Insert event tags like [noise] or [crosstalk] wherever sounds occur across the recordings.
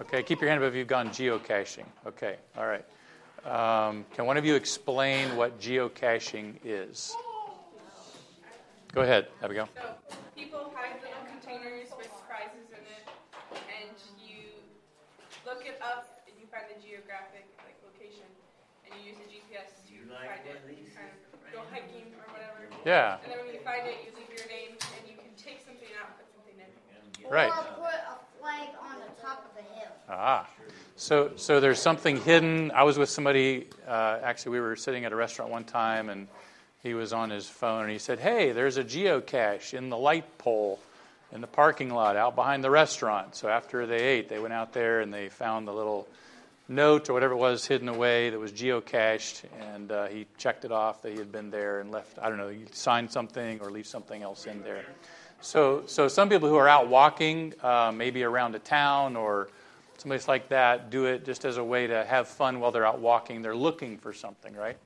Okay, keep your hand up if you've gone geocaching. Okay, all right. Um, can one of you explain what geocaching is? Go ahead, Abigail. So people hide little containers with prizes in it, and you look it up and you find the geographic like location, and you use the GPS to find it. Kind of go hiking or whatever. Yeah. And then when you find it, you leave your name, and you can take something out, put something in. Right. Or put a flag on the top of the hill. Ah, so so there's something hidden. I was with somebody. Uh, actually, we were sitting at a restaurant one time, and he was on his phone, and he said, "Hey, there's a geocache in the light pole in the parking lot out behind the restaurant." So after they ate, they went out there and they found the little note or whatever it was hidden away that was geocached, and uh, he checked it off that he had been there and left. I don't know, he signed something or leave something else in there. So, so some people who are out walking, uh, maybe around a town or someplace like that, do it just as a way to have fun while they're out walking. They're looking for something, right?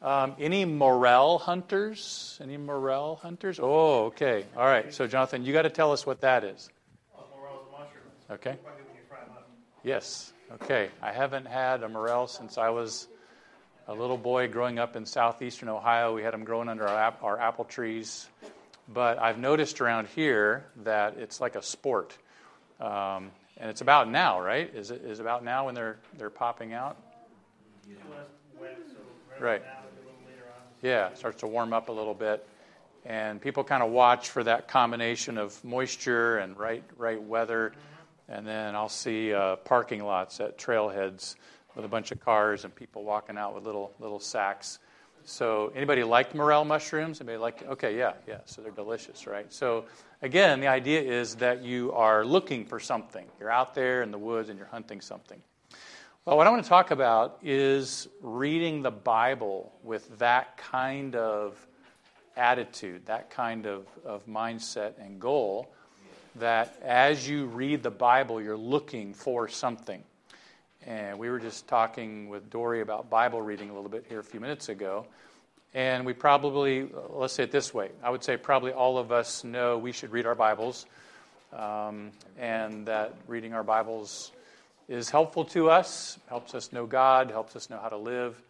Um, any morel hunters? Any morel hunters? Oh, okay. All right. So, Jonathan, you got to tell us what that is. Okay. Yes. Okay. I haven't had a morel since I was a little boy growing up in southeastern Ohio. We had them growing under our, ap- our apple trees. But I've noticed around here that it's like a sport. Um, and it's about now, right? Is it is about now when they're they're popping out? Right. Yeah, starts to warm up a little bit. And people kind of watch for that combination of moisture and right right weather. And then I'll see uh, parking lots at trailheads with a bunch of cars and people walking out with little little sacks. So anybody like morel mushrooms? Anybody like? Okay, yeah, yeah. So they're delicious, right? So again, the idea is that you are looking for something. You're out there in the woods and you're hunting something. Well, what I want to talk about is reading the Bible with that kind of attitude, that kind of, of mindset and goal, that as you read the Bible, you're looking for something. And we were just talking with Dory about Bible reading a little bit here a few minutes ago. And we probably, let's say it this way I would say probably all of us know we should read our Bibles, um, and that reading our Bibles is helpful to us, helps us know God, helps us know how to live,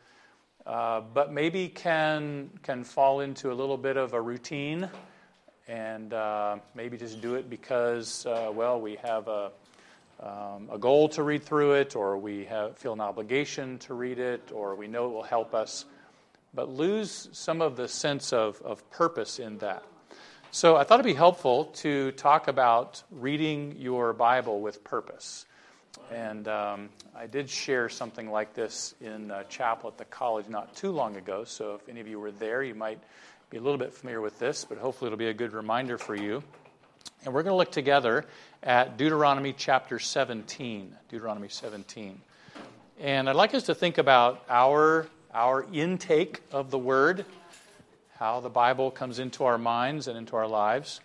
uh, but maybe can, can fall into a little bit of a routine and uh, maybe just do it because, uh, well, we have a, um, a goal to read through it, or we have, feel an obligation to read it, or we know it will help us, but lose some of the sense of, of purpose in that. So I thought it'd be helpful to talk about reading your Bible with purpose. And um, I did share something like this in uh, chapel at the college not too long ago. So if any of you were there, you might be a little bit familiar with this, but hopefully it'll be a good reminder for you. And we're going to look together at Deuteronomy chapter 17. Deuteronomy 17. And I'd like us to think about our, our intake of the Word, how the Bible comes into our minds and into our lives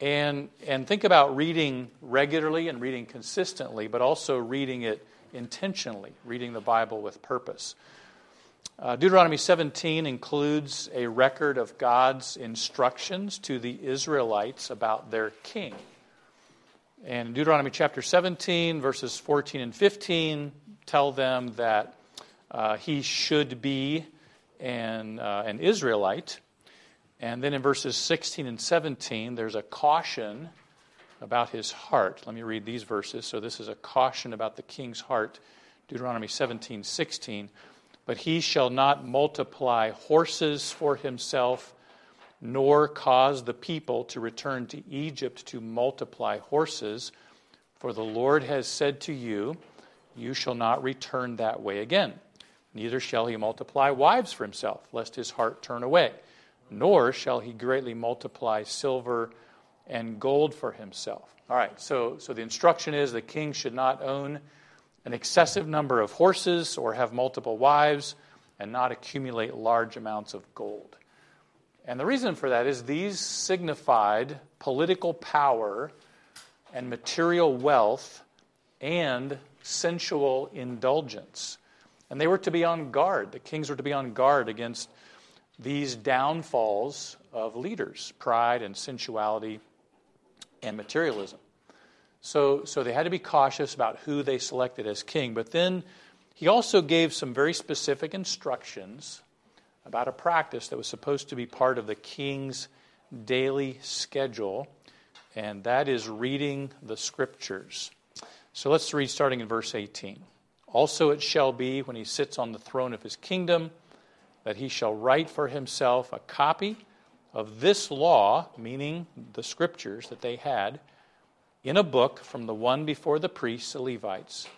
and, and think about reading regularly and reading consistently, but also reading it intentionally, reading the Bible with purpose. Uh, Deuteronomy 17 includes a record of God's instructions to the Israelites about their king. And Deuteronomy chapter 17, verses 14 and 15 tell them that uh, he should be an, uh, an Israelite and then in verses 16 and 17, there's a caution about his heart. Let me read these verses. So this is a caution about the king's heart. Deuteronomy 17, 16. But he shall not multiply horses for himself, nor cause the people to return to Egypt to multiply horses. For the Lord has said to you, You shall not return that way again. Neither shall he multiply wives for himself, lest his heart turn away nor shall he greatly multiply silver and gold for himself. All right, so, so the instruction is the king should not own an excessive number of horses or have multiple wives and not accumulate large amounts of gold. And the reason for that is these signified political power and material wealth and sensual indulgence. And they were to be on guard. The kings were to be on guard against these downfalls of leaders pride and sensuality and materialism. So, so they had to be cautious about who they selected as king. But then he also gave some very specific instructions about a practice that was supposed to be part of the king's daily schedule, and that is reading the scriptures. So let's read starting in verse 18. Also, it shall be when he sits on the throne of his kingdom that he shall write for himself a copy of this law, meaning the scriptures that they had, in a book from the one before the priests, the Levites.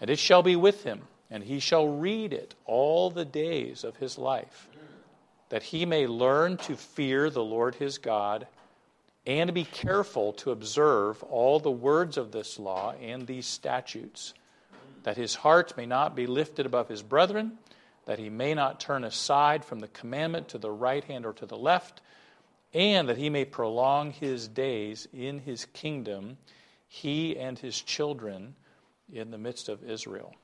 And it shall be with him, and he shall read it all the days of his life, that he may learn to fear the Lord his God, and be careful to observe all the words of this law and these statutes, that his heart may not be lifted above his brethren that he may not turn aside from the commandment to the right hand or to the left, and that he may prolong his days in his kingdom, he and his children in the midst of Israel.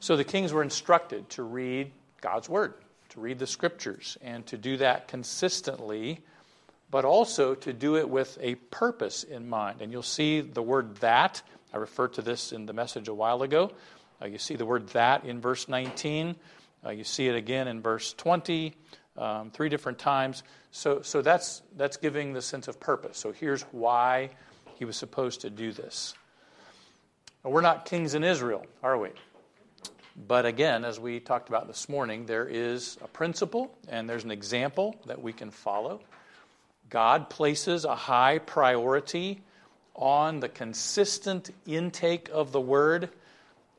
So the kings were instructed to read God's word, to read the scriptures, and to do that consistently, but also to do it with a purpose in mind. And you'll see the word that. I referred to this in the message a while ago. Uh, you see the word that in verse 19. Uh, you see it again in verse 20, um, three different times. So, so that's, that's giving the sense of purpose. So here's why he was supposed to do this. we're not kings in Israel, are we? But again, as we talked about this morning, there is a principle and there's an example that we can follow. God places a high priority on the consistent intake of the word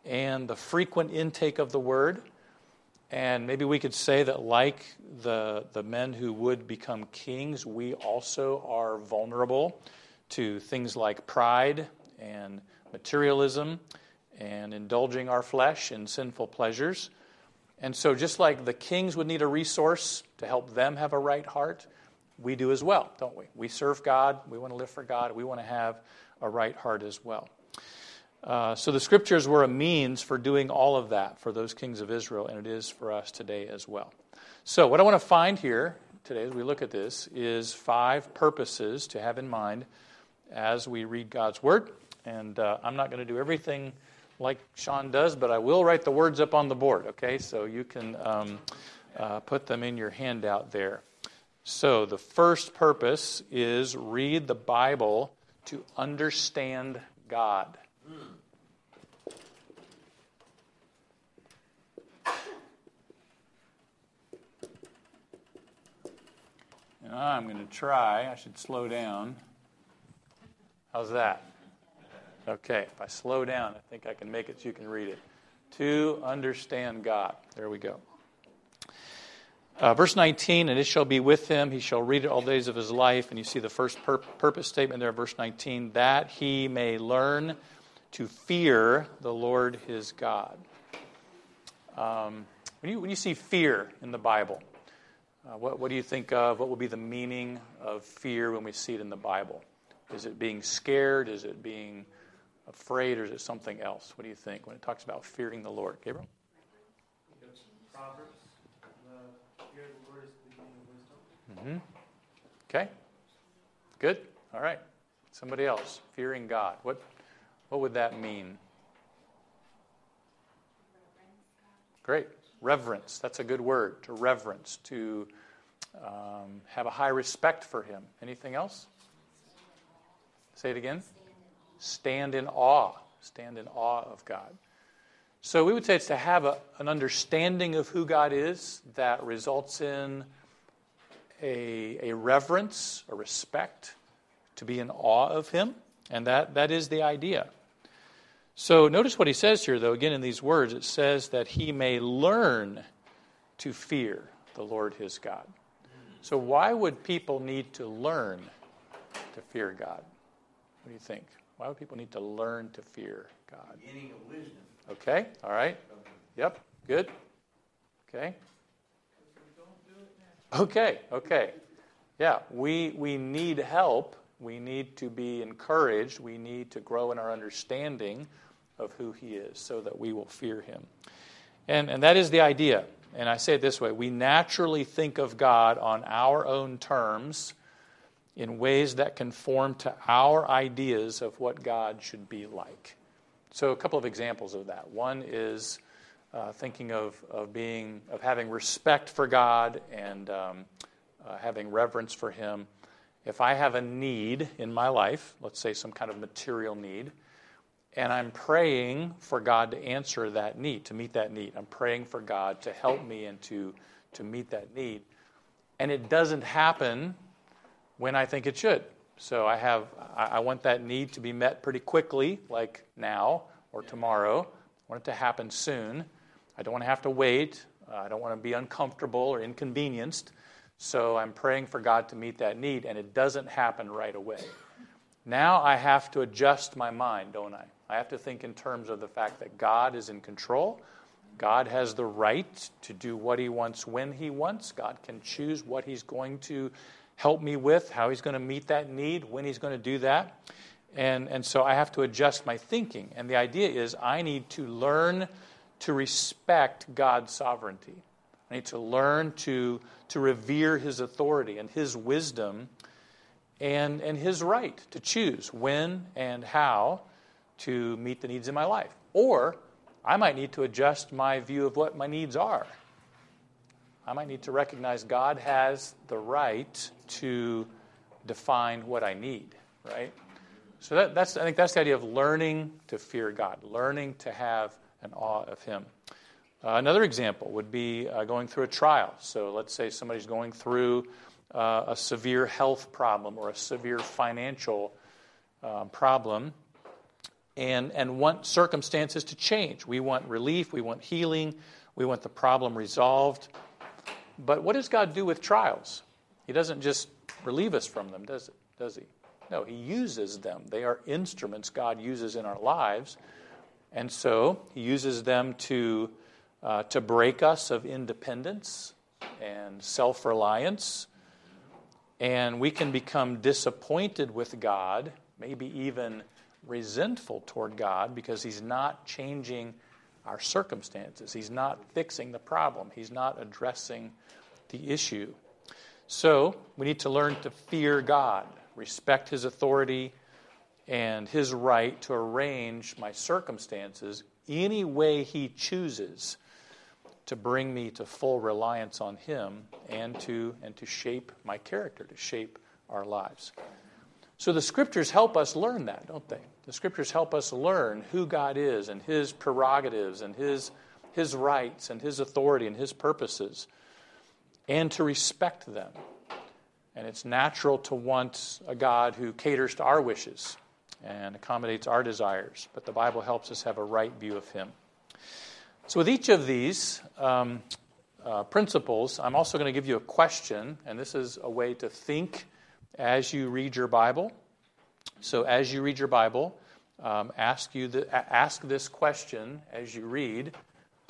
and the frequent intake of the word. And maybe we could say that, like the, the men who would become kings, we also are vulnerable to things like pride and materialism and indulging our flesh in sinful pleasures. And so, just like the kings would need a resource to help them have a right heart, we do as well, don't we? We serve God, we want to live for God, we want to have a right heart as well. Uh, so the scriptures were a means for doing all of that for those kings of Israel, and it is for us today as well. So, what I want to find here today as we look at this is five purposes to have in mind as we read God's Word. And uh, I'm not going to do everything like Sean does, but I will write the words up on the board, okay? So you can um, uh, put them in your handout there. So, the first purpose is read the Bible to understand God. I'm going to try. I should slow down. How's that? Okay, if I slow down, I think I can make it so you can read it. To understand God. There we go. Uh, verse 19, and it shall be with him, he shall read it all days of his life. And you see the first pur- purpose statement there, verse 19, that he may learn to fear the Lord his God. Um, when, you, when you see fear in the Bible, uh, what, what do you think of? What will be the meaning of fear when we see it in the Bible? Is it being scared? Is it being afraid? Or is it something else? What do you think when it talks about fearing the Lord? Gabriel? Proverbs. The fear of the Lord is the beginning of wisdom. Mm-hmm. Okay. Good. All right. Somebody else. Fearing God. What, what would that mean? Great. Reverence. That's a good word. To reverence. To um, have a high respect for Him. Anything else? Say it again. Stand in awe. Stand in awe of God. So we would say it's to have a, an understanding of who God is that results in a, a reverence, a respect, to be in awe of Him. And that, that is the idea. So notice what he says here, though, again in these words. It says that he may learn to fear the Lord his God. So, why would people need to learn to fear God? What do you think? Why would people need to learn to fear God? Beginning of wisdom. Okay, all right. Yep, good. Okay. Okay, okay. Yeah, we, we need help. We need to be encouraged. We need to grow in our understanding of who He is so that we will fear Him. And, and that is the idea. And I say it this way we naturally think of God on our own terms in ways that conform to our ideas of what God should be like. So, a couple of examples of that. One is uh, thinking of, of being of having respect for God and um, uh, having reverence for Him. If I have a need in my life, let's say some kind of material need, and I'm praying for God to answer that need, to meet that need. I'm praying for God to help me and to, to meet that need. And it doesn't happen when I think it should. So I have I want that need to be met pretty quickly, like now or tomorrow. I want it to happen soon. I don't want to have to wait. I don't want to be uncomfortable or inconvenienced. So I'm praying for God to meet that need, and it doesn't happen right away. Now I have to adjust my mind, don't I? I have to think in terms of the fact that God is in control. God has the right to do what He wants when He wants. God can choose what He's going to help me with, how He's going to meet that need, when He's going to do that. And, and so I have to adjust my thinking. And the idea is I need to learn to respect God's sovereignty. I need to learn to, to revere His authority and His wisdom and, and His right to choose when and how to meet the needs in my life. Or I might need to adjust my view of what my needs are. I might need to recognize God has the right to define what I need, right? So that, that's, I think that's the idea of learning to fear God, learning to have an awe of Him. Uh, another example would be uh, going through a trial. So let's say somebody's going through uh, a severe health problem or a severe financial um, problem and, and want circumstances to change. We want relief, we want healing, we want the problem resolved. But what does God do with trials? He doesn't just relieve us from them, does, it, does He? No, He uses them. They are instruments God uses in our lives. And so He uses them to, uh, to break us of independence and self reliance. And we can become disappointed with God, maybe even resentful toward God because He's not changing our circumstances. He's not fixing the problem. He's not addressing the issue. So we need to learn to fear God, respect His authority and His right to arrange my circumstances any way He chooses to bring me to full reliance on Him and to, and to shape my character, to shape our lives. So the scriptures help us learn that, don't they? The scriptures help us learn who God is and his prerogatives and his, his rights and his authority and his purposes, and to respect them. And it's natural to want a God who caters to our wishes and accommodates our desires, but the Bible helps us have a right view of him. So, with each of these um, uh, principles, I'm also going to give you a question, and this is a way to think as you read your Bible. So, as you read your Bible, um, ask, you the, ask this question as you read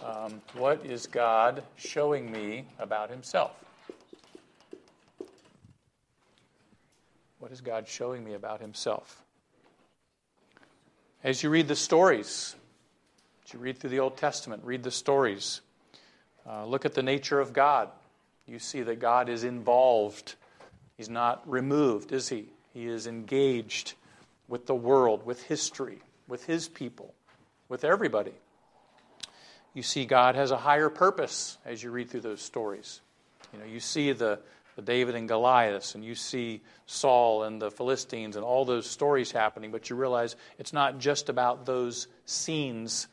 um, What is God showing me about Himself? What is God showing me about Himself? As you read the stories, you read through the Old Testament, read the stories, uh, look at the nature of God. You see that God is involved He's not removed, is he? He is engaged with the world, with history, with his people, with everybody. You see, God has a higher purpose as you read through those stories. You know, you see the, the David and Goliath, and you see Saul and the Philistines, and all those stories happening, but you realize it's not just about those scenes,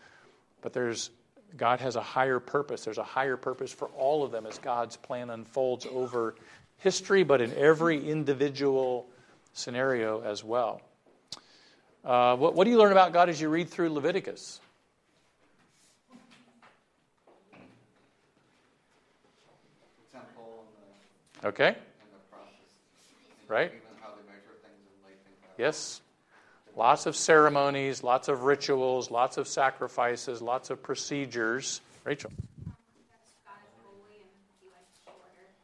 but there's God has a higher purpose. There's a higher purpose for all of them as God's plan unfolds over history, but in every individual scenario as well. Uh, what, what do you learn about God as you read through Leviticus? Okay. Right? Yes. Lots of ceremonies, lots of rituals, lots of sacrifices, lots of procedures. Rachel.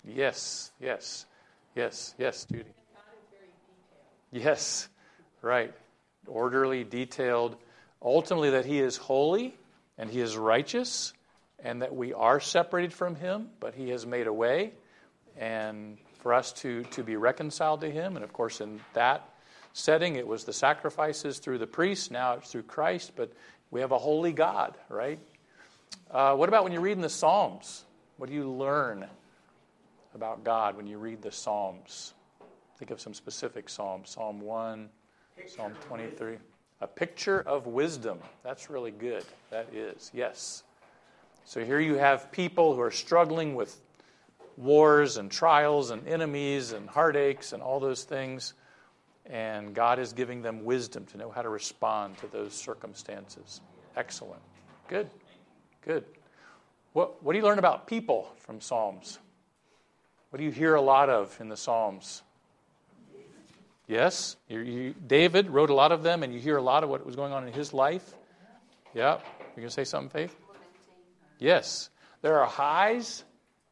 Yes, yes, yes, yes, Judy. Yes, right. Orderly, detailed. Ultimately, that He is holy and He is righteous and that we are separated from Him, but He has made a way and for us to, to be reconciled to Him. And of course, in that setting, it was the sacrifices through the priests. Now it's through Christ. But we have a holy God, right? Uh, what about when you read in the Psalms? What do you learn about God when you read the Psalms? Think of some specific Psalms Psalm 1, Psalm 23. A picture of wisdom. That's really good. That is. Yes. So here you have people who are struggling with wars and trials and enemies and heartaches and all those things. And God is giving them wisdom to know how to respond to those circumstances. Excellent. Good. Good. What, what do you learn about people from Psalms? What do you hear a lot of in the Psalms? Yes, you, you, David wrote a lot of them, and you hear a lot of what was going on in his life. Yeah, you gonna say something, Faith? Yes, there are highs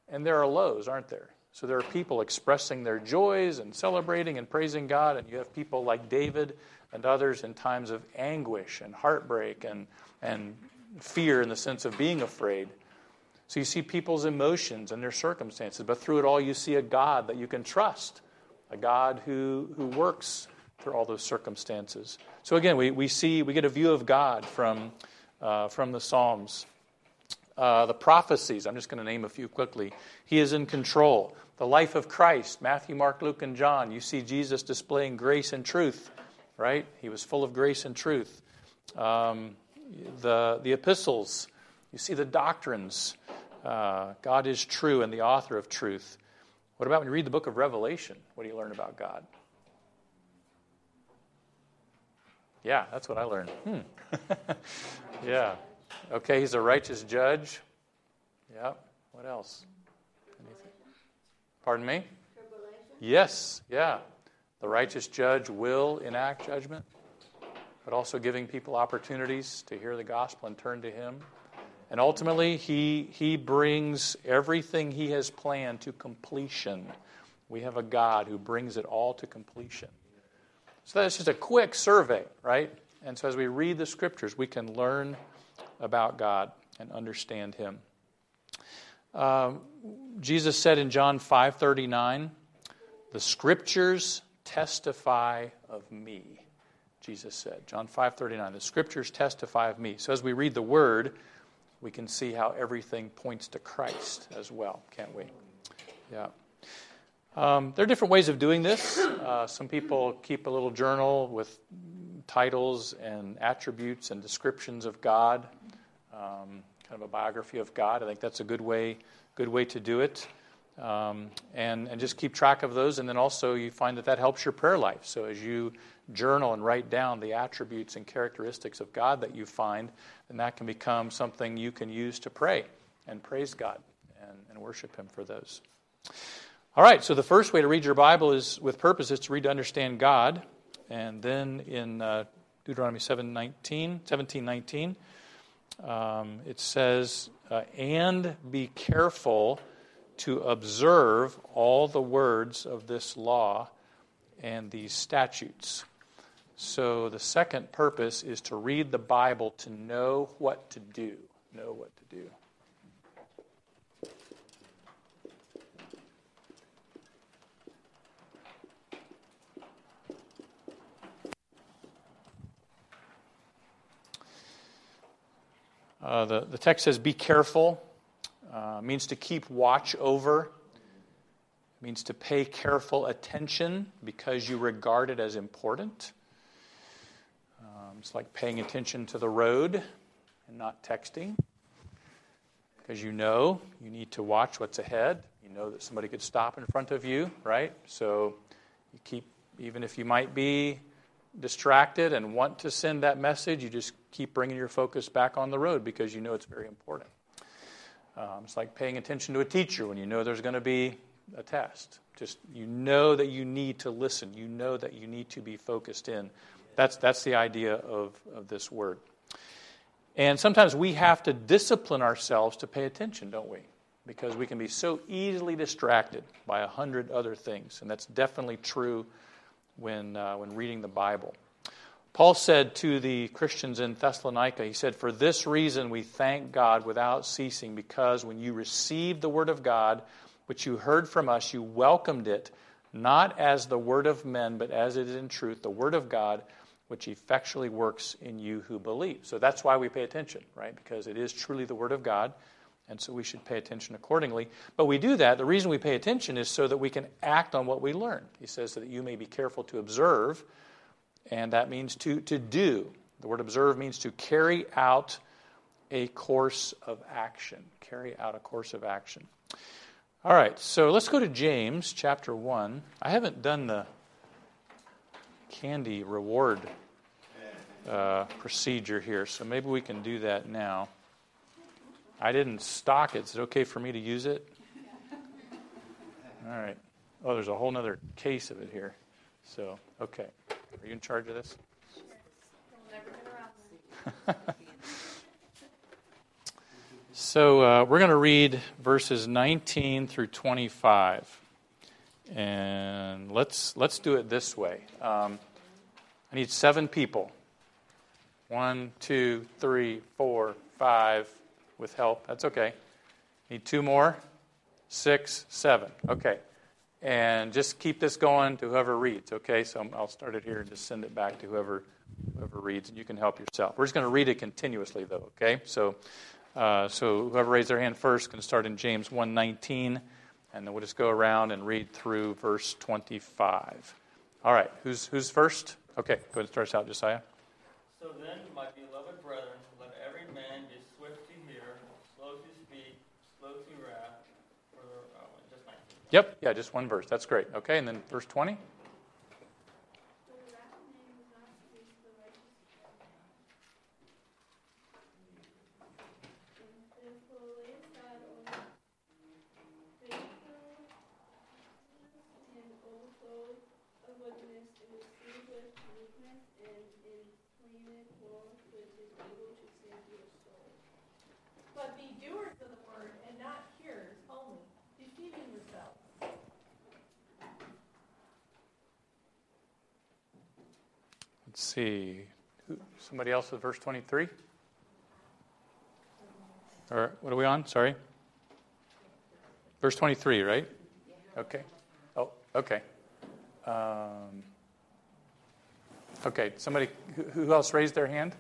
and there are lows, aren't there? So there are people expressing their joys and celebrating and praising God, and you have people like David and others in times of anguish and heartbreak and, and fear in the sense of being afraid. So you see people's emotions and their circumstances, but through it all, you see a God that you can trust, a God who, who works through all those circumstances. So again, we, we see, we get a view of God from, uh, from the Psalms. Uh, the prophecies, I'm just going to name a few quickly. He is in control. The life of Christ, Matthew, Mark, Luke, and John. You see Jesus displaying grace and truth, right? He was full of grace and truth. Um, the, the epistles, you see the doctrines. Uh, God is true and the author of truth. What about when you read the book of Revelation? What do you learn about God? Yeah, that's what I learned. Hmm. [laughs] yeah. Okay, he's a righteous judge. Yeah. What else? Pardon me? Tribulation? Yes, yeah. The righteous judge will enact judgment, but also giving people opportunities to hear the gospel and turn to him. And ultimately, he, he brings everything he has planned to completion. We have a God who brings it all to completion. So that's just a quick survey, right? And so as we read the scriptures, we can learn about God and understand Him. Um, Jesus said in John 5:39, "The Scriptures testify of me." Jesus said, John 5:39, "The Scriptures testify of me." So as we read the Word, we can see how everything points to Christ as well, can't we? Yeah. Um, there are different ways of doing this. Uh, some people keep a little journal with titles and attributes and descriptions of God, um, kind of a biography of God. I think that's a good way, good way to do it. Um, and, and just keep track of those. And then also, you find that that helps your prayer life. So, as you journal and write down the attributes and characteristics of God that you find, then that can become something you can use to pray and praise God and, and worship Him for those. All right, so the first way to read your Bible is with purpose is to read to understand God. And then in uh, Deuteronomy 7, 19, 17 19, um, it says, uh, And be careful to observe all the words of this law and these statutes. So the second purpose is to read the Bible to know what to do. Know what to do. Uh, the, the text says, Be careful. Uh, means to keep watch over. Means to pay careful attention because you regard it as important. Um, it's like paying attention to the road and not texting because you know you need to watch what's ahead. You know that somebody could stop in front of you, right? So you keep, even if you might be distracted and want to send that message, you just keep bringing your focus back on the road because you know it's very important. Um, it's like paying attention to a teacher when you know there's going to be a test. Just you know that you need to listen. You know that you need to be focused in. That's that's the idea of, of this word. And sometimes we have to discipline ourselves to pay attention, don't we? Because we can be so easily distracted by a hundred other things, and that's definitely true when, uh, when reading the Bible. Paul said to the Christians in Thessalonica, he said, For this reason we thank God without ceasing, because when you received the word of God, which you heard from us, you welcomed it, not as the word of men, but as it is in truth, the word of God, which effectually works in you who believe. So that's why we pay attention, right? Because it is truly the word of God, and so we should pay attention accordingly. But we do that, the reason we pay attention is so that we can act on what we learn. He says that you may be careful to observe, and that means to, to do. The word observe means to carry out a course of action. Carry out a course of action. All right, so let's go to James chapter 1. I haven't done the candy reward uh, procedure here, so maybe we can do that now. I didn't stock it. Is it okay for me to use it? All right. Oh, there's a whole other case of it here. So, okay. Are you in charge of this? [laughs] so uh, we're going to read verses 19 through 25, and let's let's do it this way. Um, I need seven people. One, two, three, four, five. With help, that's okay. Need two more. Six, seven. Okay. And just keep this going to whoever reads, okay? So I'll start it here and just send it back to whoever whoever reads, and you can help yourself. We're just going to read it continuously, though. Okay, so uh, so whoever raised their hand first can start in James 1:19, and then we'll just go around and read through verse 25. All right, who's who's first? Okay, go ahead and start us out, Josiah. So then, my beloved brethren, let every man be swift to hear, slow to speak, slow to wrath. For the, oh, just 19. Yep, yeah, just one verse. That's great. Okay, and then verse 20. But be doers of the word and not hearers only, deceiving yourselves. Let's see. Somebody else with verse 23? Or what are we on? Sorry. Verse 23, right? Okay. Oh, okay. Um, okay, somebody, who, who else raised their hand?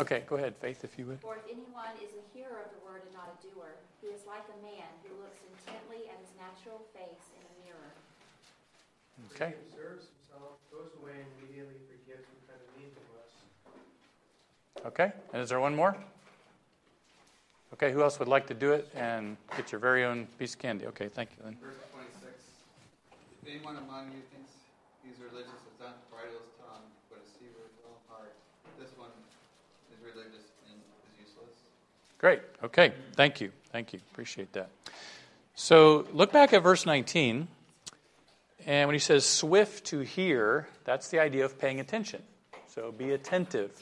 Okay, go ahead, Faith, if you would. For if anyone is a hearer of the word and not a doer, he is like a man who looks intently at his natural face in a mirror. Okay. He observes himself, goes away, and immediately forgets what kind of need there was. Okay, and is there one more? Okay, who else would like to do it and get your very own piece of candy? Okay, thank you, Lynn. Verse 26. If anyone among you thinks he's religious does not bridle his tongue, but is deceiver of his own heart, this one is religious and is useless. Great. Okay. Thank you. Thank you. Appreciate that. So look back at verse 19. And when he says swift to hear, that's the idea of paying attention. So be attentive.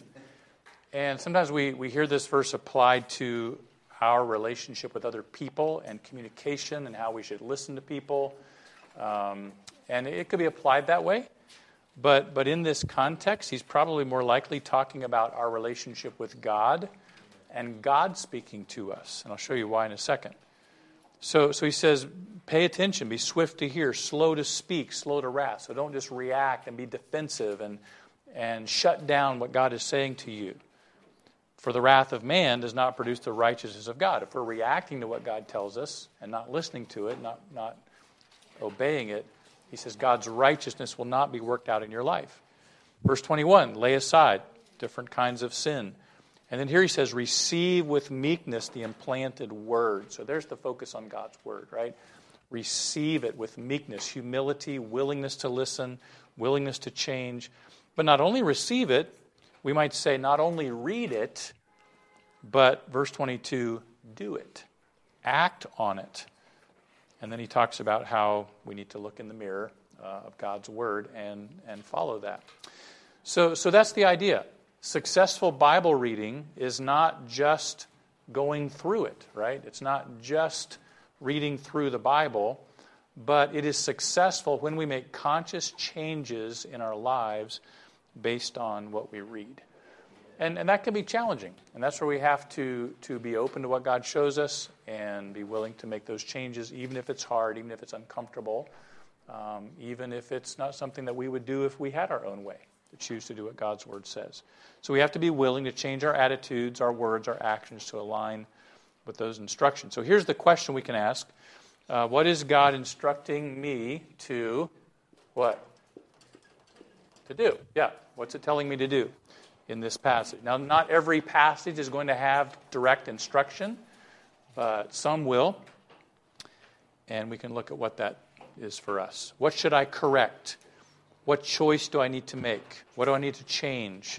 And sometimes we, we hear this verse applied to our relationship with other people and communication and how we should listen to people. Um, and it could be applied that way. But, but in this context, he's probably more likely talking about our relationship with God and God speaking to us. And I'll show you why in a second. So, so he says, pay attention, be swift to hear, slow to speak, slow to wrath. So don't just react and be defensive and, and shut down what God is saying to you. For the wrath of man does not produce the righteousness of God. If we're reacting to what God tells us and not listening to it, not, not obeying it, he says God's righteousness will not be worked out in your life. Verse 21 lay aside different kinds of sin. And then here he says, receive with meekness the implanted word. So there's the focus on God's word, right? Receive it with meekness, humility, willingness to listen, willingness to change. But not only receive it, we might say not only read it, but verse 22, do it. Act on it. And then he talks about how we need to look in the mirror uh, of God's word and, and follow that. So, so that's the idea. Successful Bible reading is not just going through it, right? It's not just reading through the Bible, but it is successful when we make conscious changes in our lives based on what we read. And, and that can be challenging. And that's where we have to, to be open to what God shows us and be willing to make those changes, even if it's hard, even if it's uncomfortable, um, even if it's not something that we would do if we had our own way, to choose to do what God's Word says. So we have to be willing to change our attitudes, our words, our actions to align with those instructions. So here's the question we can ask uh, What is God instructing me to what? To do. Yeah. What's it telling me to do in this passage? Now, not every passage is going to have direct instruction, but some will. And we can look at what that is for us. What should I correct? What choice do I need to make? What do I need to change?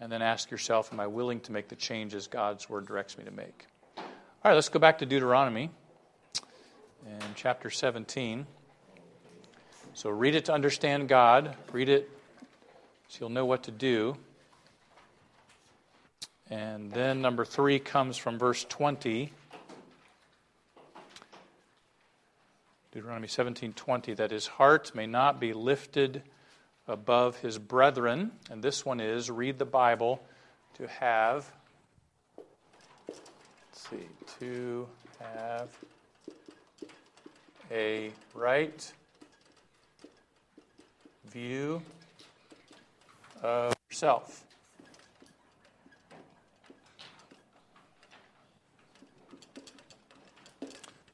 And then ask yourself, am I willing to make the changes God's word directs me to make? All right, let's go back to Deuteronomy in chapter 17. So read it to understand God, read it so you'll know what to do. And then number three comes from verse 20. Deuteronomy 17:20 that his heart may not be lifted above his brethren and this one is read the bible to have let's see to have a right view of yourself.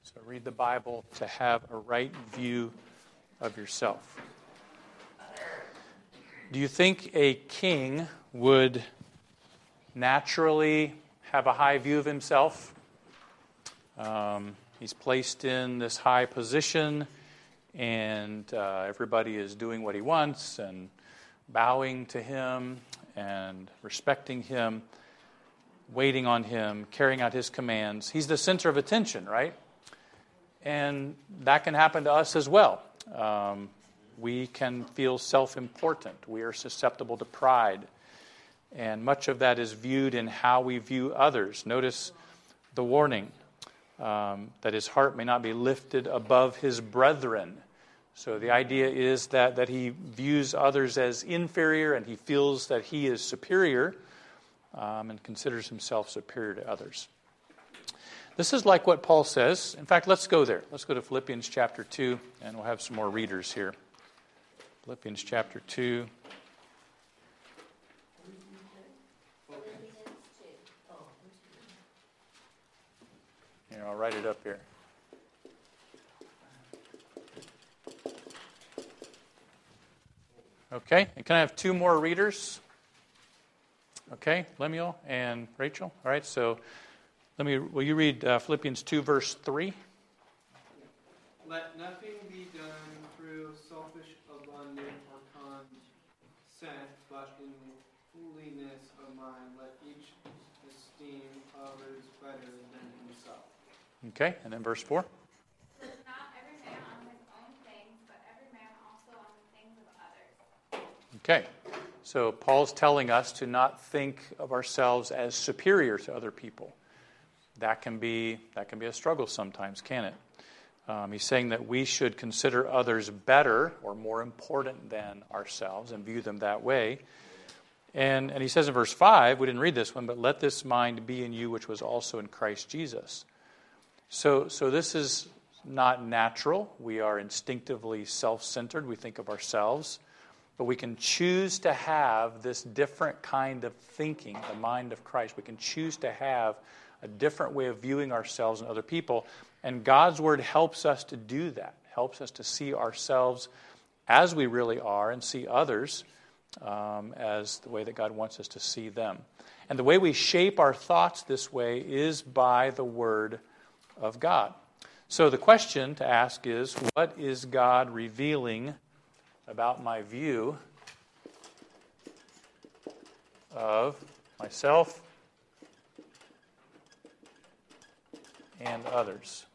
So read the Bible to have a right view of yourself. Do you think a king would naturally have a high view of himself? Um, he's placed in this high position, and uh, everybody is doing what he wants and bowing to him and respecting him, waiting on him, carrying out his commands. He's the center of attention, right? And that can happen to us as well. Um, we can feel self important. We are susceptible to pride. And much of that is viewed in how we view others. Notice the warning um, that his heart may not be lifted above his brethren. So the idea is that, that he views others as inferior and he feels that he is superior um, and considers himself superior to others. This is like what Paul says. In fact, let's go there. Let's go to Philippians chapter 2, and we'll have some more readers here. Philippians chapter 2. Here, I'll write it up here. Okay, and can I have two more readers? Okay, Lemuel and Rachel. All right, so let me. Will you read uh, Philippians two, verse three? Let nothing be done through selfish abundance or consent, but in holiness of mind, let each esteem others better than himself. Okay, and then verse four. Okay, so Paul's telling us to not think of ourselves as superior to other people. That can be that can be a struggle sometimes, can it? Um, he's saying that we should consider others better or more important than ourselves and view them that way. And, and he says in verse 5, we didn't read this one, but let this mind be in you, which was also in Christ Jesus. So, so this is not natural. We are instinctively self centered. We think of ourselves. But we can choose to have this different kind of thinking, the mind of Christ. We can choose to have a different way of viewing ourselves and other people. And God's Word helps us to do that, helps us to see ourselves as we really are and see others um, as the way that God wants us to see them. And the way we shape our thoughts this way is by the Word of God. So the question to ask is what is God revealing about my view of myself and others.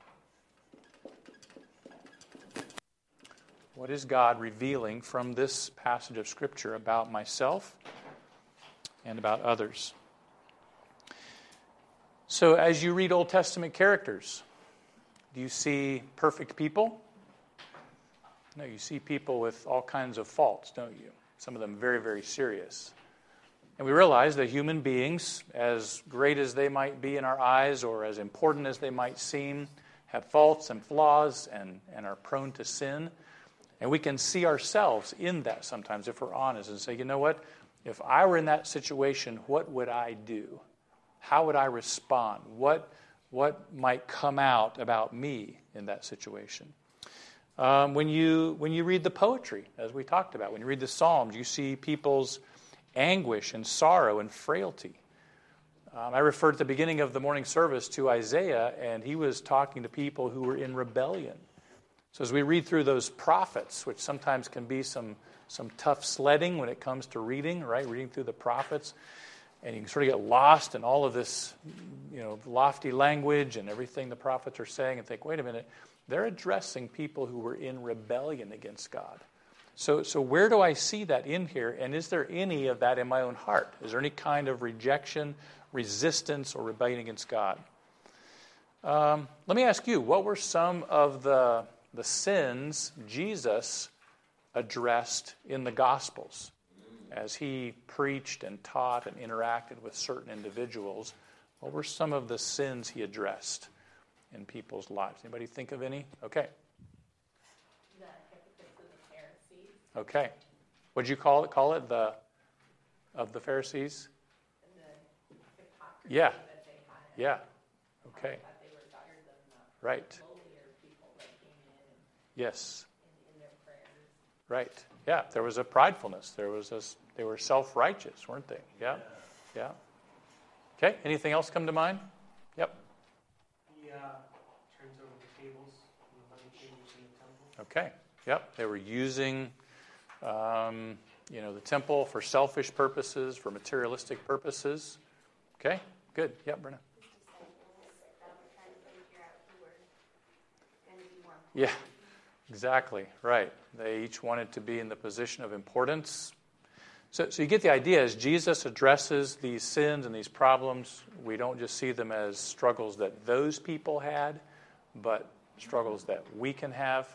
What is God revealing from this passage of Scripture about myself and about others? So, as you read Old Testament characters, do you see perfect people? No, you see people with all kinds of faults, don't you? Some of them very, very serious. And we realize that human beings, as great as they might be in our eyes or as important as they might seem, have faults and flaws and, and are prone to sin. And we can see ourselves in that sometimes if we're honest and say, you know what? If I were in that situation, what would I do? How would I respond? What, what might come out about me in that situation? Um, when, you, when you read the poetry, as we talked about, when you read the Psalms, you see people's anguish and sorrow and frailty. Um, I referred at the beginning of the morning service to Isaiah, and he was talking to people who were in rebellion. So as we read through those prophets, which sometimes can be some, some tough sledding when it comes to reading, right? Reading through the prophets, and you can sort of get lost in all of this, you know, lofty language and everything the prophets are saying, and think, wait a minute, they're addressing people who were in rebellion against God. So, so where do I see that in here? And is there any of that in my own heart? Is there any kind of rejection, resistance, or rebellion against God? Um, let me ask you, what were some of the, the sins Jesus addressed in the Gospels as he preached and taught and interacted with certain individuals? What were some of the sins he addressed in people's lives? Anybody think of any? Okay. Okay. What'd you call it? Call it the of the Pharisees? The yeah. Yeah. Okay. Right. Yes. Right. Yeah. There was a pridefulness. There was a. They were self-righteous, weren't they? Yeah. Yeah. Okay. Anything else come to mind? Yep. Okay. Yep. They were using um, you know, the temple for selfish purposes, for materialistic purposes. Okay, good. Yeah, Brenna. Yeah, exactly. Right. They each wanted to be in the position of importance. So, so you get the idea as Jesus addresses these sins and these problems, we don't just see them as struggles that those people had, but struggles that we can have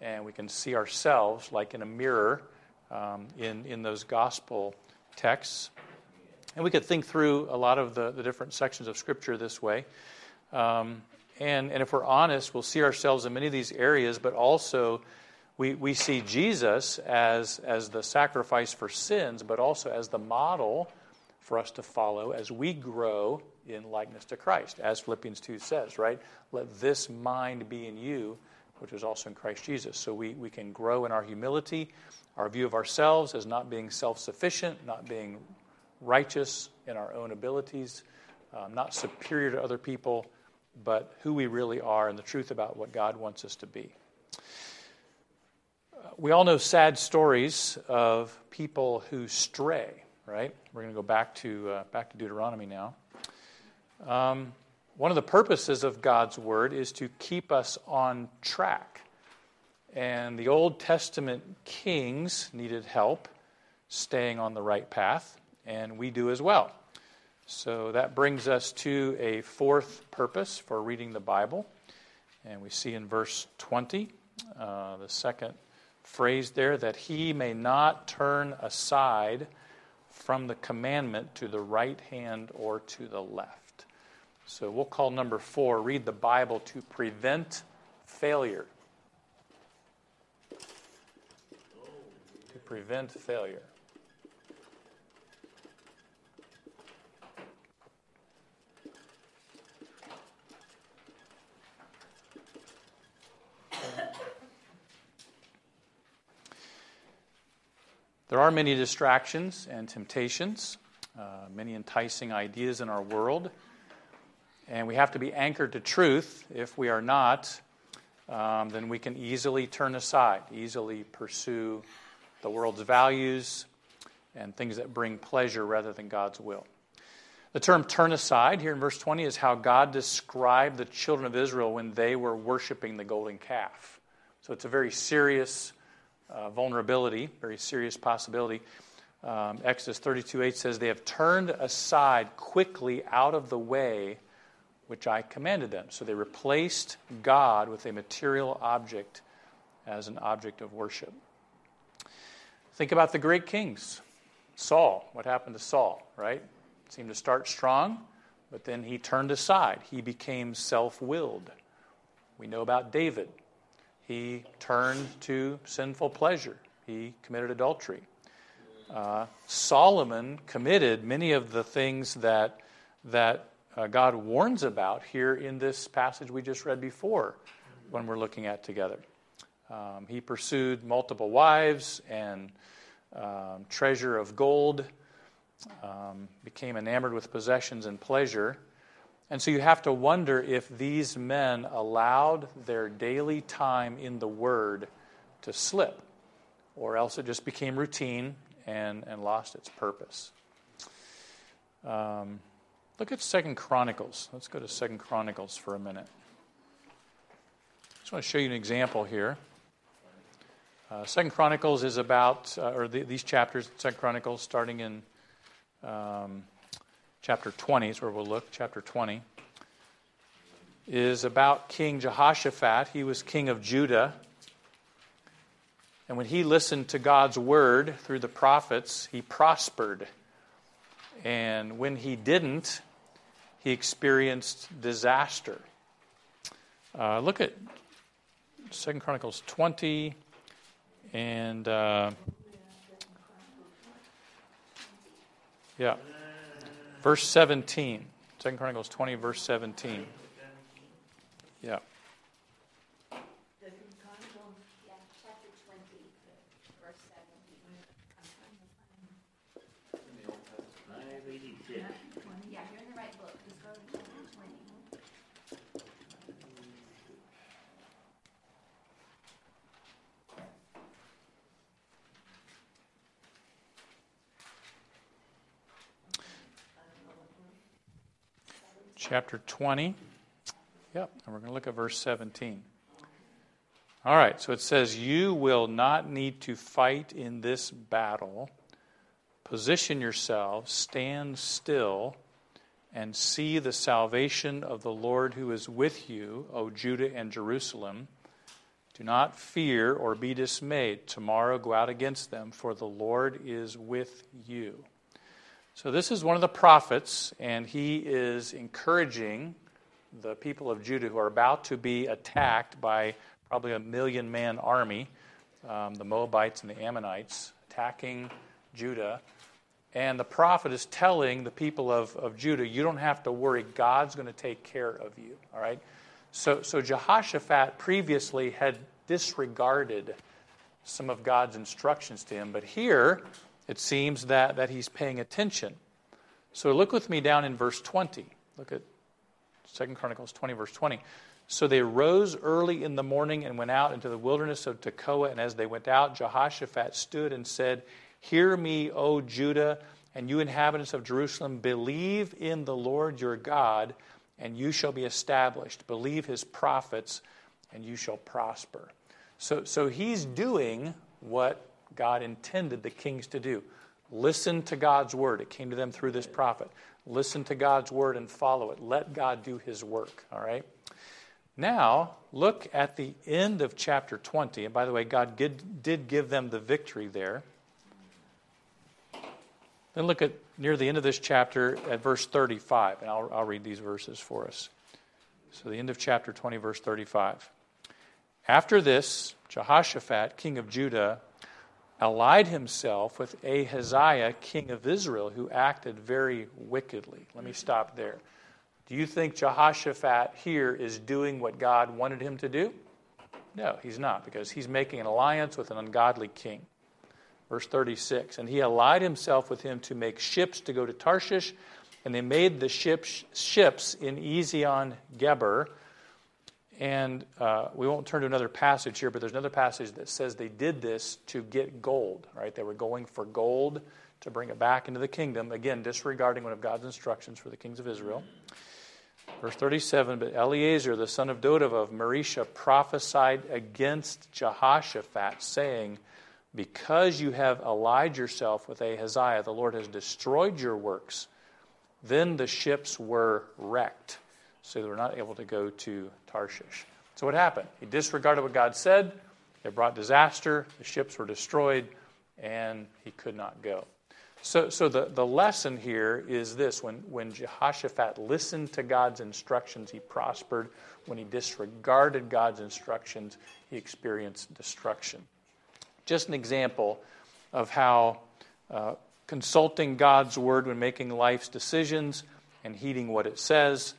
and we can see ourselves like in a mirror um, in, in those gospel texts. And we could think through a lot of the, the different sections of Scripture this way. Um, and, and if we're honest, we'll see ourselves in many of these areas, but also we, we see Jesus as, as the sacrifice for sins, but also as the model for us to follow as we grow in likeness to Christ, as Philippians 2 says, right? Let this mind be in you, which is also in Christ Jesus. So we, we can grow in our humility, our view of ourselves as not being self sufficient, not being righteous in our own abilities, um, not superior to other people, but who we really are and the truth about what God wants us to be. We all know sad stories of people who stray, right? We're going to go back to, uh, back to Deuteronomy now. Um, one of the purposes of God's word is to keep us on track. And the Old Testament kings needed help staying on the right path, and we do as well. So that brings us to a fourth purpose for reading the Bible. And we see in verse 20, uh, the second phrase there, that he may not turn aside from the commandment to the right hand or to the left. So we'll call number four read the Bible to prevent failure. To prevent failure. There are many distractions and temptations, uh, many enticing ideas in our world. And we have to be anchored to truth. If we are not, um, then we can easily turn aside, easily pursue the world's values and things that bring pleasure rather than God's will. The term turn aside here in verse 20 is how God described the children of Israel when they were worshiping the golden calf. So it's a very serious uh, vulnerability, very serious possibility. Um, Exodus 32 8 says, They have turned aside quickly out of the way which I commanded them. So they replaced God with a material object as an object of worship. Think about the great kings Saul. What happened to Saul, right? Seemed to start strong, but then he turned aside. He became self willed. We know about David. He turned to sinful pleasure, he committed adultery. Uh, Solomon committed many of the things that, that uh, God warns about here in this passage we just read before when we're looking at together. Um, he pursued multiple wives and um, treasure of gold, um, became enamored with possessions and pleasure. And so you have to wonder if these men allowed their daily time in the Word to slip, or else it just became routine and, and lost its purpose. Um, look at Second Chronicles. Let's go to Second Chronicles for a minute. I just want to show you an example here. Uh, Second Chronicles is about, uh, or the, these chapters, Second Chronicles, starting in um, chapter 20 is where we'll look. Chapter 20 is about King Jehoshaphat. He was king of Judah. And when he listened to God's word through the prophets, he prospered. And when he didn't, he experienced disaster. Uh, look at Second Chronicles 20 and uh, yeah, verse 17. Second Chronicles 20, verse 17. Yeah. Chapter 20. Yep, and we're going to look at verse 17. All right, so it says, You will not need to fight in this battle. Position yourselves, stand still, and see the salvation of the Lord who is with you, O Judah and Jerusalem. Do not fear or be dismayed. Tomorrow go out against them, for the Lord is with you. So, this is one of the prophets, and he is encouraging the people of Judah who are about to be attacked by probably a million man army, um, the Moabites and the Ammonites, attacking Judah. And the prophet is telling the people of, of Judah, you don't have to worry, God's going to take care of you. All right? So, so Jehoshaphat previously had disregarded some of God's instructions to him, but here, it seems that, that he's paying attention. So look with me down in verse 20. Look at 2 Chronicles 20, verse 20. So they rose early in the morning and went out into the wilderness of Tekoa. And as they went out, Jehoshaphat stood and said, Hear me, O Judah, and you inhabitants of Jerusalem, believe in the Lord your God, and you shall be established. Believe his prophets, and you shall prosper. So, so he's doing what God intended the kings to do. Listen to God's word. It came to them through this prophet. Listen to God's word and follow it. Let God do his work, all right? Now, look at the end of chapter 20. And by the way, God did, did give them the victory there. Then look at near the end of this chapter at verse 35, and I'll, I'll read these verses for us. So, the end of chapter 20, verse 35. After this, Jehoshaphat, king of Judah, allied himself with Ahaziah, king of Israel, who acted very wickedly. Let me stop there. Do you think Jehoshaphat here is doing what God wanted him to do? No, he's not, because he's making an alliance with an ungodly king. Verse 36 And he allied himself with him to make ships to go to Tarshish, and they made the ships, ships in Ezion Geber and uh, we won't turn to another passage here, but there's another passage that says they did this to get gold, right? They were going for gold to bring it back into the kingdom, again, disregarding one of God's instructions for the kings of Israel. Verse 37 But Eleazar, the son of Dodov of Mareshah, prophesied against Jehoshaphat, saying, Because you have allied yourself with Ahaziah, the Lord has destroyed your works. Then the ships were wrecked so they were not able to go to Tarshish. So what happened? He disregarded what God said. It brought disaster. The ships were destroyed, and he could not go. So, so the, the lesson here is this when, when Jehoshaphat listened to God's instructions, he prospered. When he disregarded God's instructions, he experienced destruction. Just an example of how uh, consulting God's word when making life's decisions and heeding what it says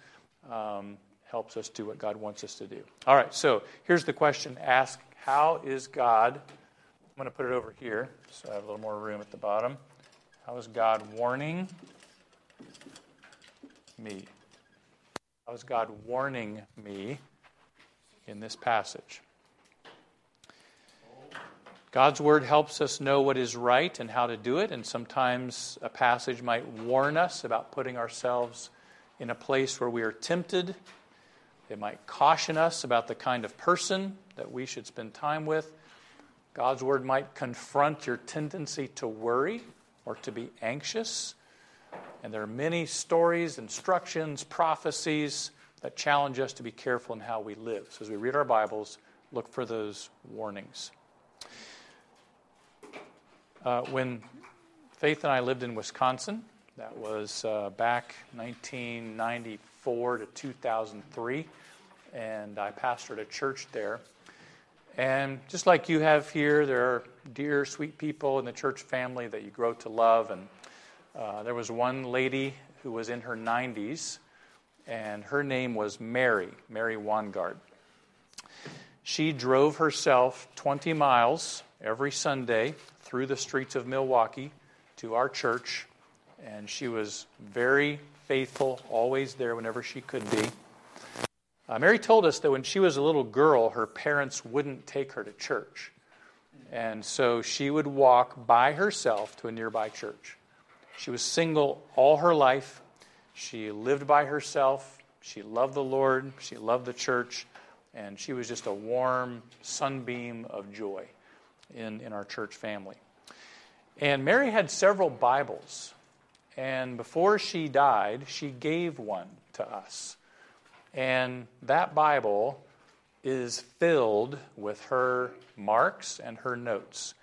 um, helps us do what God wants us to do. All right, so here's the question ask How is God? I'm going to put it over here so I have a little more room at the bottom. How is God warning me? How is God warning me in this passage? God's word helps us know what is right and how to do it, and sometimes a passage might warn us about putting ourselves in a place where we are tempted. It might caution us about the kind of person that we should spend time with. God's word might confront your tendency to worry or to be anxious. And there are many stories, instructions, prophecies that challenge us to be careful in how we live. So as we read our Bibles, look for those warnings. Uh, when Faith and I lived in Wisconsin, that was uh, back 1994 to 2003, and I pastored a church there. And just like you have here, there are dear, sweet people in the church family that you grow to love. And uh, there was one lady who was in her 90s, and her name was Mary, Mary Wangard. She drove herself 20 miles every Sunday through the streets of Milwaukee to our church, and she was very faithful, always there whenever she could be. Uh, Mary told us that when she was a little girl, her parents wouldn't take her to church. And so she would walk by herself to a nearby church. She was single all her life. She lived by herself. She loved the Lord. She loved the church. And she was just a warm sunbeam of joy in, in our church family. And Mary had several Bibles. And before she died, she gave one to us. And that Bible is filled with her marks and her notes.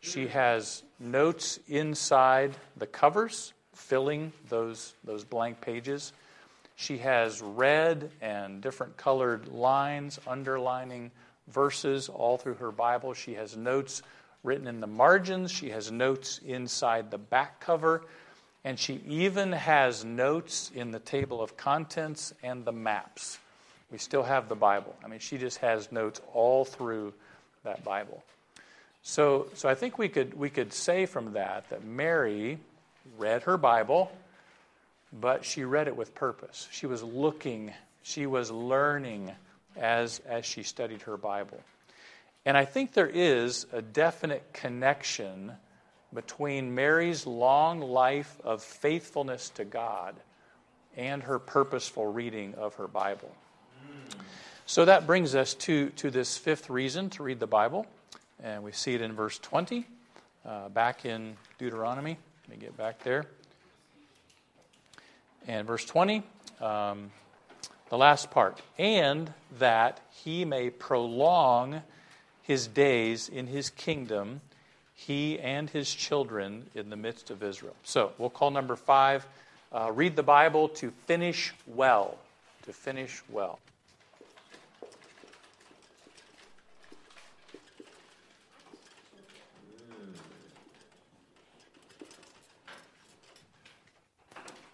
She has notes inside the covers, filling those, those blank pages. She has red and different colored lines underlining verses all through her Bible. She has notes written in the margins. She has notes inside the back cover. And she even has notes in the table of contents and the maps. We still have the Bible. I mean, she just has notes all through that Bible. So, so I think we could, we could say from that that Mary read her Bible, but she read it with purpose. She was looking, she was learning as, as she studied her Bible. And I think there is a definite connection between Mary's long life of faithfulness to God and her purposeful reading of her Bible. So that brings us to, to this fifth reason to read the Bible. And we see it in verse 20, uh, back in Deuteronomy. Let me get back there. And verse 20, um, the last part. And that he may prolong his days in his kingdom, he and his children in the midst of Israel. So we'll call number five uh, read the Bible to finish well. To finish well.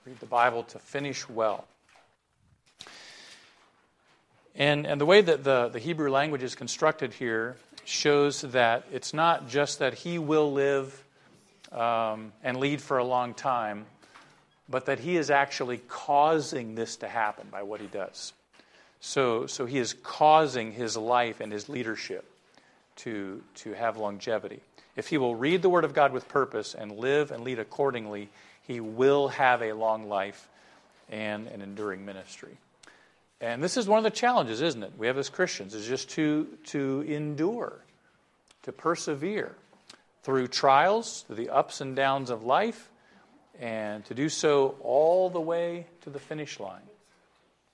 Read the Bible to finish well. And, and the way that the, the Hebrew language is constructed here shows that it's not just that he will live um, and lead for a long time, but that he is actually causing this to happen by what he does. So, so he is causing his life and his leadership to, to have longevity. If he will read the Word of God with purpose and live and lead accordingly, he will have a long life and an enduring ministry. And this is one of the challenges, isn't it? We have as Christians, is just to, to endure, to persevere through trials, through the ups and downs of life, and to do so all the way to the finish line.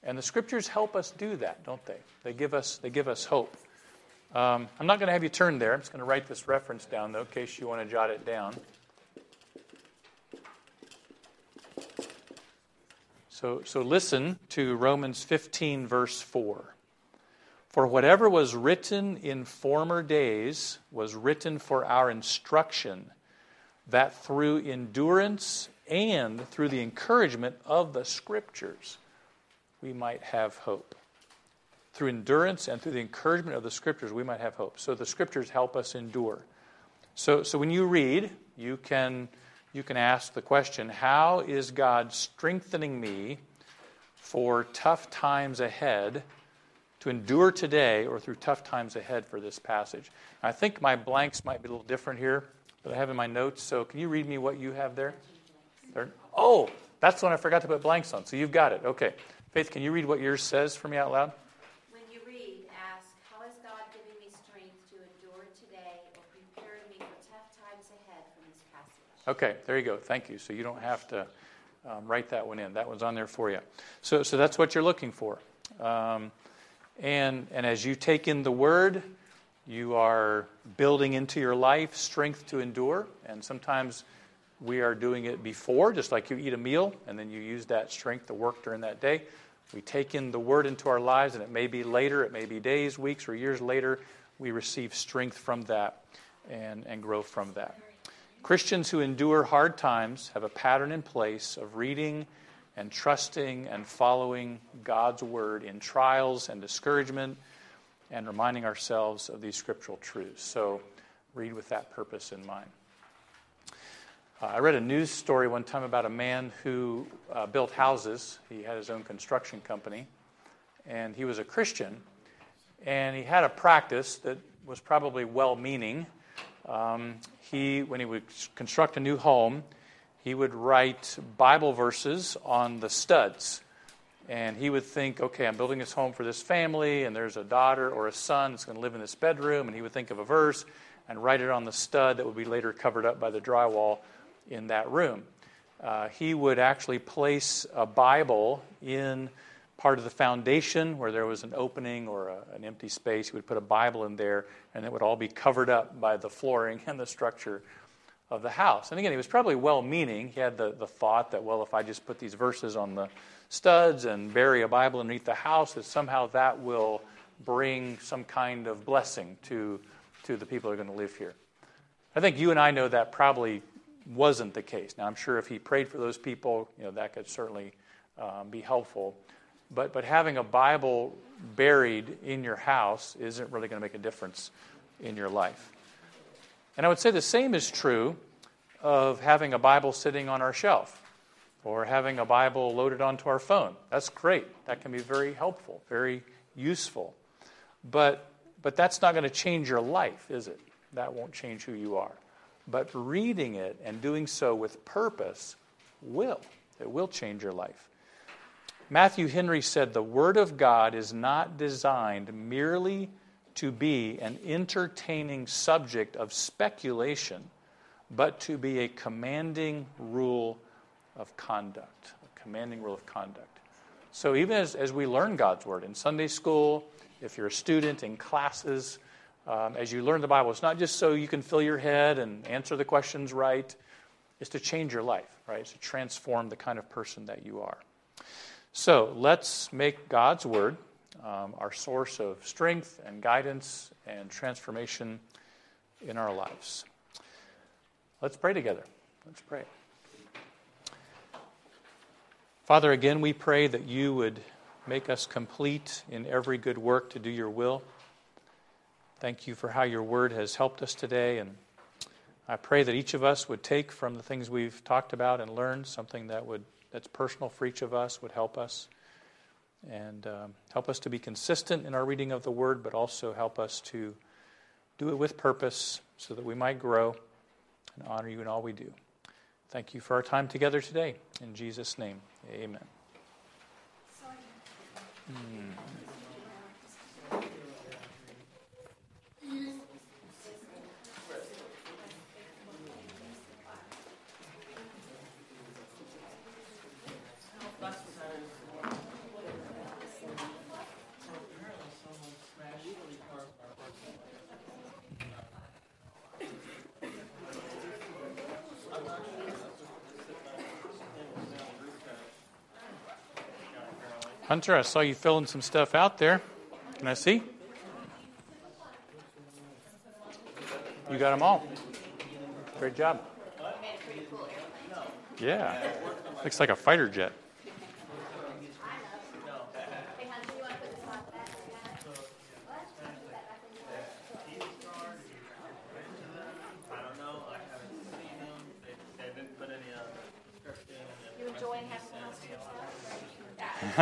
And the scriptures help us do that, don't they? They give us, they give us hope. Um, I'm not going to have you turn there. I'm just going to write this reference down, though, in case you want to jot it down. So, so listen to Romans 15, verse 4. For whatever was written in former days was written for our instruction, that through endurance and through the encouragement of the Scriptures we might have hope. Through endurance and through the encouragement of the Scriptures we might have hope. So the Scriptures help us endure. So, so when you read, you can you can ask the question How is God strengthening me for tough times ahead, to endure today, or through tough times ahead for this passage? I think my blanks might be a little different here, but I have in my notes. So can you read me what you have there? there? Oh, that's the one I forgot to put blanks on. So you've got it. Okay. Faith, can you read what yours says for me out loud? Okay, there you go. Thank you. So you don't have to um, write that one in. That one's on there for you. So, so that's what you're looking for. Um, and, and as you take in the word, you are building into your life strength to endure. And sometimes we are doing it before, just like you eat a meal, and then you use that strength to work during that day. We take in the word into our lives, and it may be later, it may be days, weeks, or years later, we receive strength from that and, and grow from that. Christians who endure hard times have a pattern in place of reading and trusting and following God's word in trials and discouragement and reminding ourselves of these scriptural truths. So read with that purpose in mind. Uh, I read a news story one time about a man who uh, built houses. He had his own construction company, and he was a Christian. And he had a practice that was probably well meaning um, he, when he would construct a new home, he would write Bible verses on the studs. And he would think, okay, I'm building this home for this family, and there's a daughter or a son that's going to live in this bedroom. And he would think of a verse and write it on the stud that would be later covered up by the drywall in that room. Uh, he would actually place a Bible in part of the foundation where there was an opening or a, an empty space. He would put a Bible in there, and it would all be covered up by the flooring and the structure of the house. And again, he was probably well meaning. He had the, the thought that, well, if I just put these verses on the studs and bury a Bible underneath the house, that somehow that will bring some kind of blessing to, to the people who are going to live here. I think you and I know that probably wasn't the case. Now, I'm sure if he prayed for those people, you know, that could certainly um, be helpful. But, but having a Bible buried in your house isn't really going to make a difference in your life. And I would say the same is true of having a Bible sitting on our shelf or having a Bible loaded onto our phone. That's great. That can be very helpful, very useful. But, but that's not going to change your life, is it? That won't change who you are. But reading it and doing so with purpose will. It will change your life. Matthew Henry said, The Word of God is not designed merely to be an entertaining subject of speculation, but to be a commanding rule of conduct. A commanding rule of conduct. So, even as, as we learn God's Word in Sunday school, if you're a student in classes, um, as you learn the Bible, it's not just so you can fill your head and answer the questions right, it's to change your life, right? It's to transform the kind of person that you are. So let's make God's Word um, our source of strength and guidance and transformation in our lives. Let's pray together. Let's pray. Father, again, we pray that you would make us complete in every good work to do your will. Thank you for how your word has helped us today. And I pray that each of us would take from the things we've talked about and learned something that would that's personal for each of us would help us and um, help us to be consistent in our reading of the Word, but also help us to do it with purpose so that we might grow and honor you in all we do. Thank you for our time together today. In Jesus' name, amen. Mm. Hunter, I saw you filling some stuff out there. Can I see? You got them all. Great job. Yeah. Looks like a fighter jet.